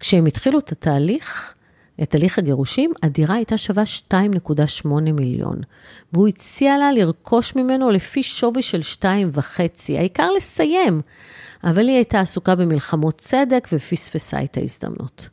כשהם התחילו את התהליך, את הליך הגירושים, הדירה הייתה שווה 2.8 מיליון, והוא הציע לה לרכוש ממנו לפי שווי של 2.5, העיקר לסיים, אבל היא הייתה עסוקה במלחמות צדק ופספסה את ההזדמנות.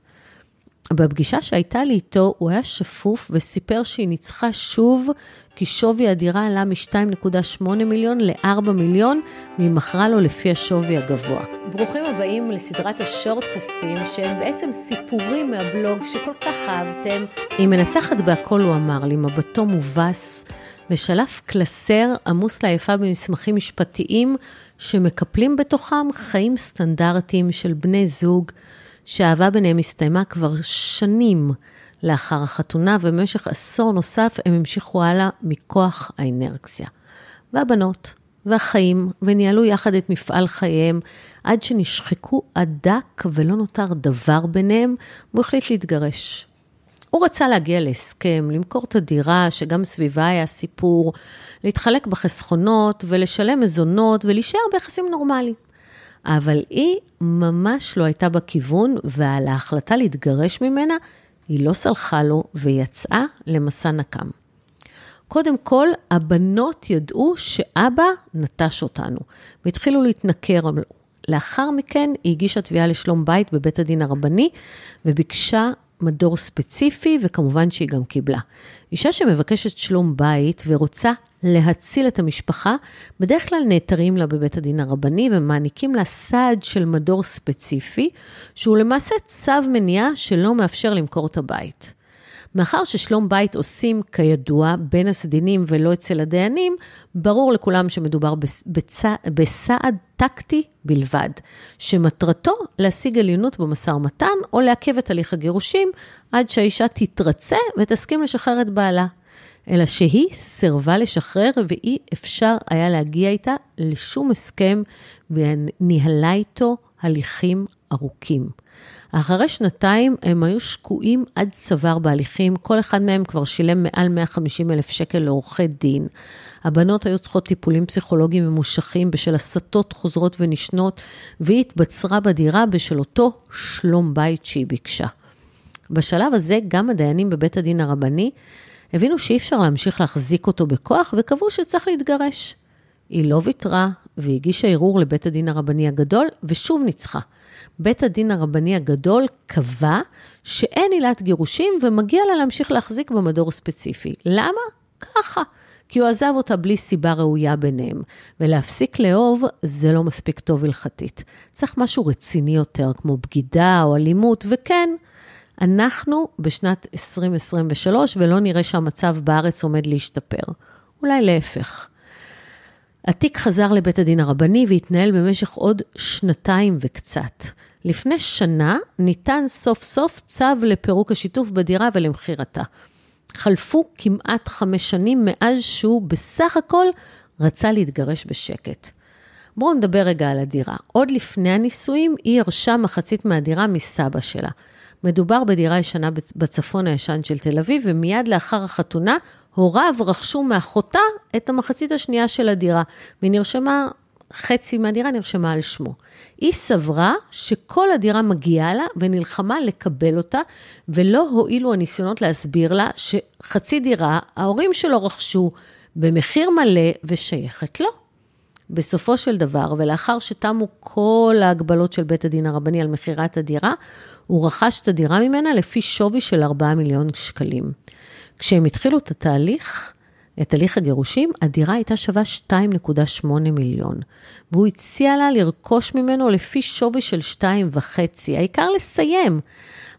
בפגישה שהייתה לי איתו, הוא היה שפוף וסיפר שהיא ניצחה שוב, כי שווי הדירה עלה מ-2.8 מיליון ל-4 מיליון, והיא מכרה לו לפי השווי הגבוה. ברוכים הבאים לסדרת השורטקסטים, שהם בעצם סיפורים מהבלוג שכל כך אהבתם. היא מנצחת בהכל, הוא אמר לי, מבטו מובס, ושלף קלסר עמוס לעייפה במסמכים משפטיים, שמקפלים בתוכם חיים סטנדרטיים של בני זוג. שהאהבה ביניהם הסתיימה כבר שנים לאחר החתונה, ובמשך עשור נוסף הם המשיכו הלאה מכוח האינרקסיה. והבנות, והחיים, וניהלו יחד את מפעל חייהם, עד שנשחקו עד דק ולא נותר דבר ביניהם, והוא החליט להתגרש. הוא רצה להגיע להסכם, למכור את הדירה, שגם סביבה היה סיפור, להתחלק בחסכונות ולשלם מזונות ולהישאר ביחסים נורמליים. אבל היא ממש לא הייתה בכיוון, ועל ההחלטה להתגרש ממנה, היא לא סלחה לו ויצאה למסע נקם. קודם כל, הבנות ידעו שאבא נטש אותנו, והתחילו להתנכר. לאחר מכן היא הגישה תביעה לשלום בית בבית הדין הרבני, וביקשה מדור ספציפי, וכמובן שהיא גם קיבלה. אישה שמבקשת שלום בית ורוצה להציל את המשפחה, בדרך כלל נעתרים לה בבית הדין הרבני ומעניקים לה סעד של מדור ספציפי, שהוא למעשה צו מניעה שלא מאפשר למכור את הבית. מאחר ששלום בית עושים, כידוע, בין הסדינים ולא אצל הדיינים, ברור לכולם שמדובר בצ... בסעד טקטי בלבד, שמטרתו להשיג עליונות במשא ומתן או לעכב את הליך הגירושים עד שהאישה תתרצה ותסכים לשחרר את בעלה. אלא שהיא סירבה לשחרר ואי אפשר היה להגיע איתה לשום הסכם וניהלה איתו הליכים ארוכים. אחרי שנתיים הם היו שקועים עד צוואר בהליכים, כל אחד מהם כבר שילם מעל 150 אלף שקל לעורכי דין. הבנות היו צריכות טיפולים פסיכולוגיים ממושכים בשל הסתות חוזרות ונשנות, והיא התבצרה בדירה בשל אותו שלום בית שהיא ביקשה. בשלב הזה גם הדיינים בבית הדין הרבני הבינו שאי אפשר להמשיך להחזיק אותו בכוח וקבעו שצריך להתגרש. היא לא ויתרה והגישה ערעור לבית הדין הרבני הגדול ושוב ניצחה. בית הדין הרבני הגדול קבע שאין עילת גירושים ומגיע לה להמשיך להחזיק במדור ספציפי. למה? ככה. כי הוא עזב אותה בלי סיבה ראויה ביניהם. ולהפסיק לאהוב זה לא מספיק טוב הלכתית. צריך משהו רציני יותר, כמו בגידה או אלימות, וכן, אנחנו בשנת 2023, ולא נראה שהמצב בארץ עומד להשתפר. אולי להפך. התיק חזר לבית הדין הרבני והתנהל במשך עוד שנתיים וקצת. לפני שנה ניתן סוף סוף צו לפירוק השיתוף בדירה ולמכירתה. חלפו כמעט חמש שנים מאז שהוא בסך הכל רצה להתגרש בשקט. בואו נדבר רגע על הדירה. עוד לפני הנישואים היא ירשה מחצית מהדירה מסבא שלה. מדובר בדירה ישנה בצפון הישן של תל אביב, ומיד לאחר החתונה, הוריו רכשו מאחותה את המחצית השנייה של הדירה, והיא נרשמה, חצי מהדירה נרשמה על שמו. היא סברה שכל הדירה מגיעה לה ונלחמה לקבל אותה, ולא הועילו הניסיונות להסביר לה שחצי דירה, ההורים שלו רכשו במחיר מלא ושייכת לו. בסופו של דבר, ולאחר שתמו כל ההגבלות של בית הדין הרבני על מכירת הדירה, הוא רכש את הדירה ממנה לפי שווי של 4 מיליון שקלים. כשהם התחילו את התהליך, את הליך הגירושים, הדירה הייתה שווה 2.8 מיליון, והוא הציע לה לרכוש ממנו לפי שווי של 2.5, העיקר לסיים,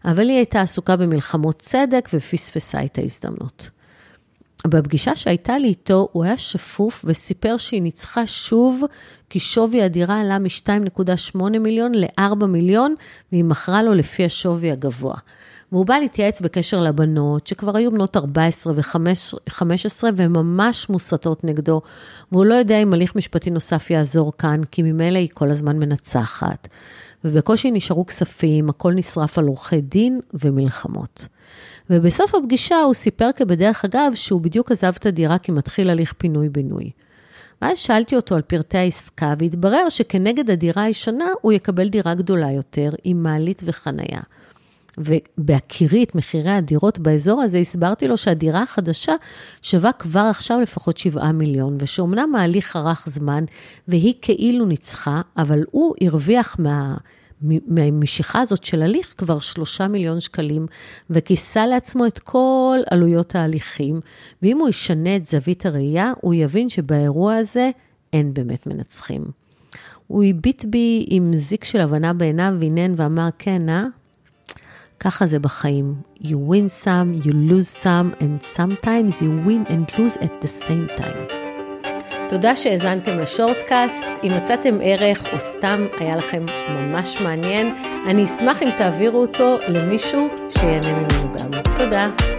אבל היא הייתה עסוקה במלחמות צדק ופספסה את ההזדמנות. בפגישה שהייתה לי איתו, הוא היה שפוף וסיפר שהיא ניצחה שוב, כי שווי הדירה עלה מ-2.8 מיליון ל-4 מיליון, והיא מכרה לו לפי השווי הגבוה. והוא בא להתייעץ בקשר לבנות, שכבר היו בנות 14 ו-15 והן ממש מוסתות נגדו, והוא לא יודע אם הליך משפטי נוסף יעזור כאן, כי ממילא היא כל הזמן מנצחת. ובקושי נשארו כספים, הכל נשרף על עורכי דין ומלחמות. ובסוף הפגישה הוא סיפר כבדרך אגב שהוא בדיוק עזב את הדירה כי מתחיל הליך פינוי-בינוי. ואז שאלתי אותו על פרטי העסקה, והתברר שכנגד הדירה הישנה הוא יקבל דירה גדולה יותר, עם מעלית וחנייה. ובהכירי את מחירי הדירות באזור הזה, הסברתי לו שהדירה החדשה שווה כבר עכשיו לפחות 7 מיליון, ושאומנם ההליך ארך זמן, והיא כאילו ניצחה, אבל הוא הרוויח מה... מהמשיכה הזאת של הליך כבר שלושה מיליון שקלים, וכיסה לעצמו את כל עלויות ההליכים, ואם הוא ישנה את זווית הראייה, הוא יבין שבאירוע הזה אין באמת מנצחים. הוא הביט בי עם זיק של הבנה בעיניו והנן ואמר, כן, אה? ככה זה בחיים. You win some, you lose some, and sometimes you win and lose at the same time. תודה שהאזנתם לשורטקאסט. אם מצאתם ערך או סתם היה לכם ממש מעניין, אני אשמח אם תעבירו אותו למישהו שיהנה ממנו גם. תודה.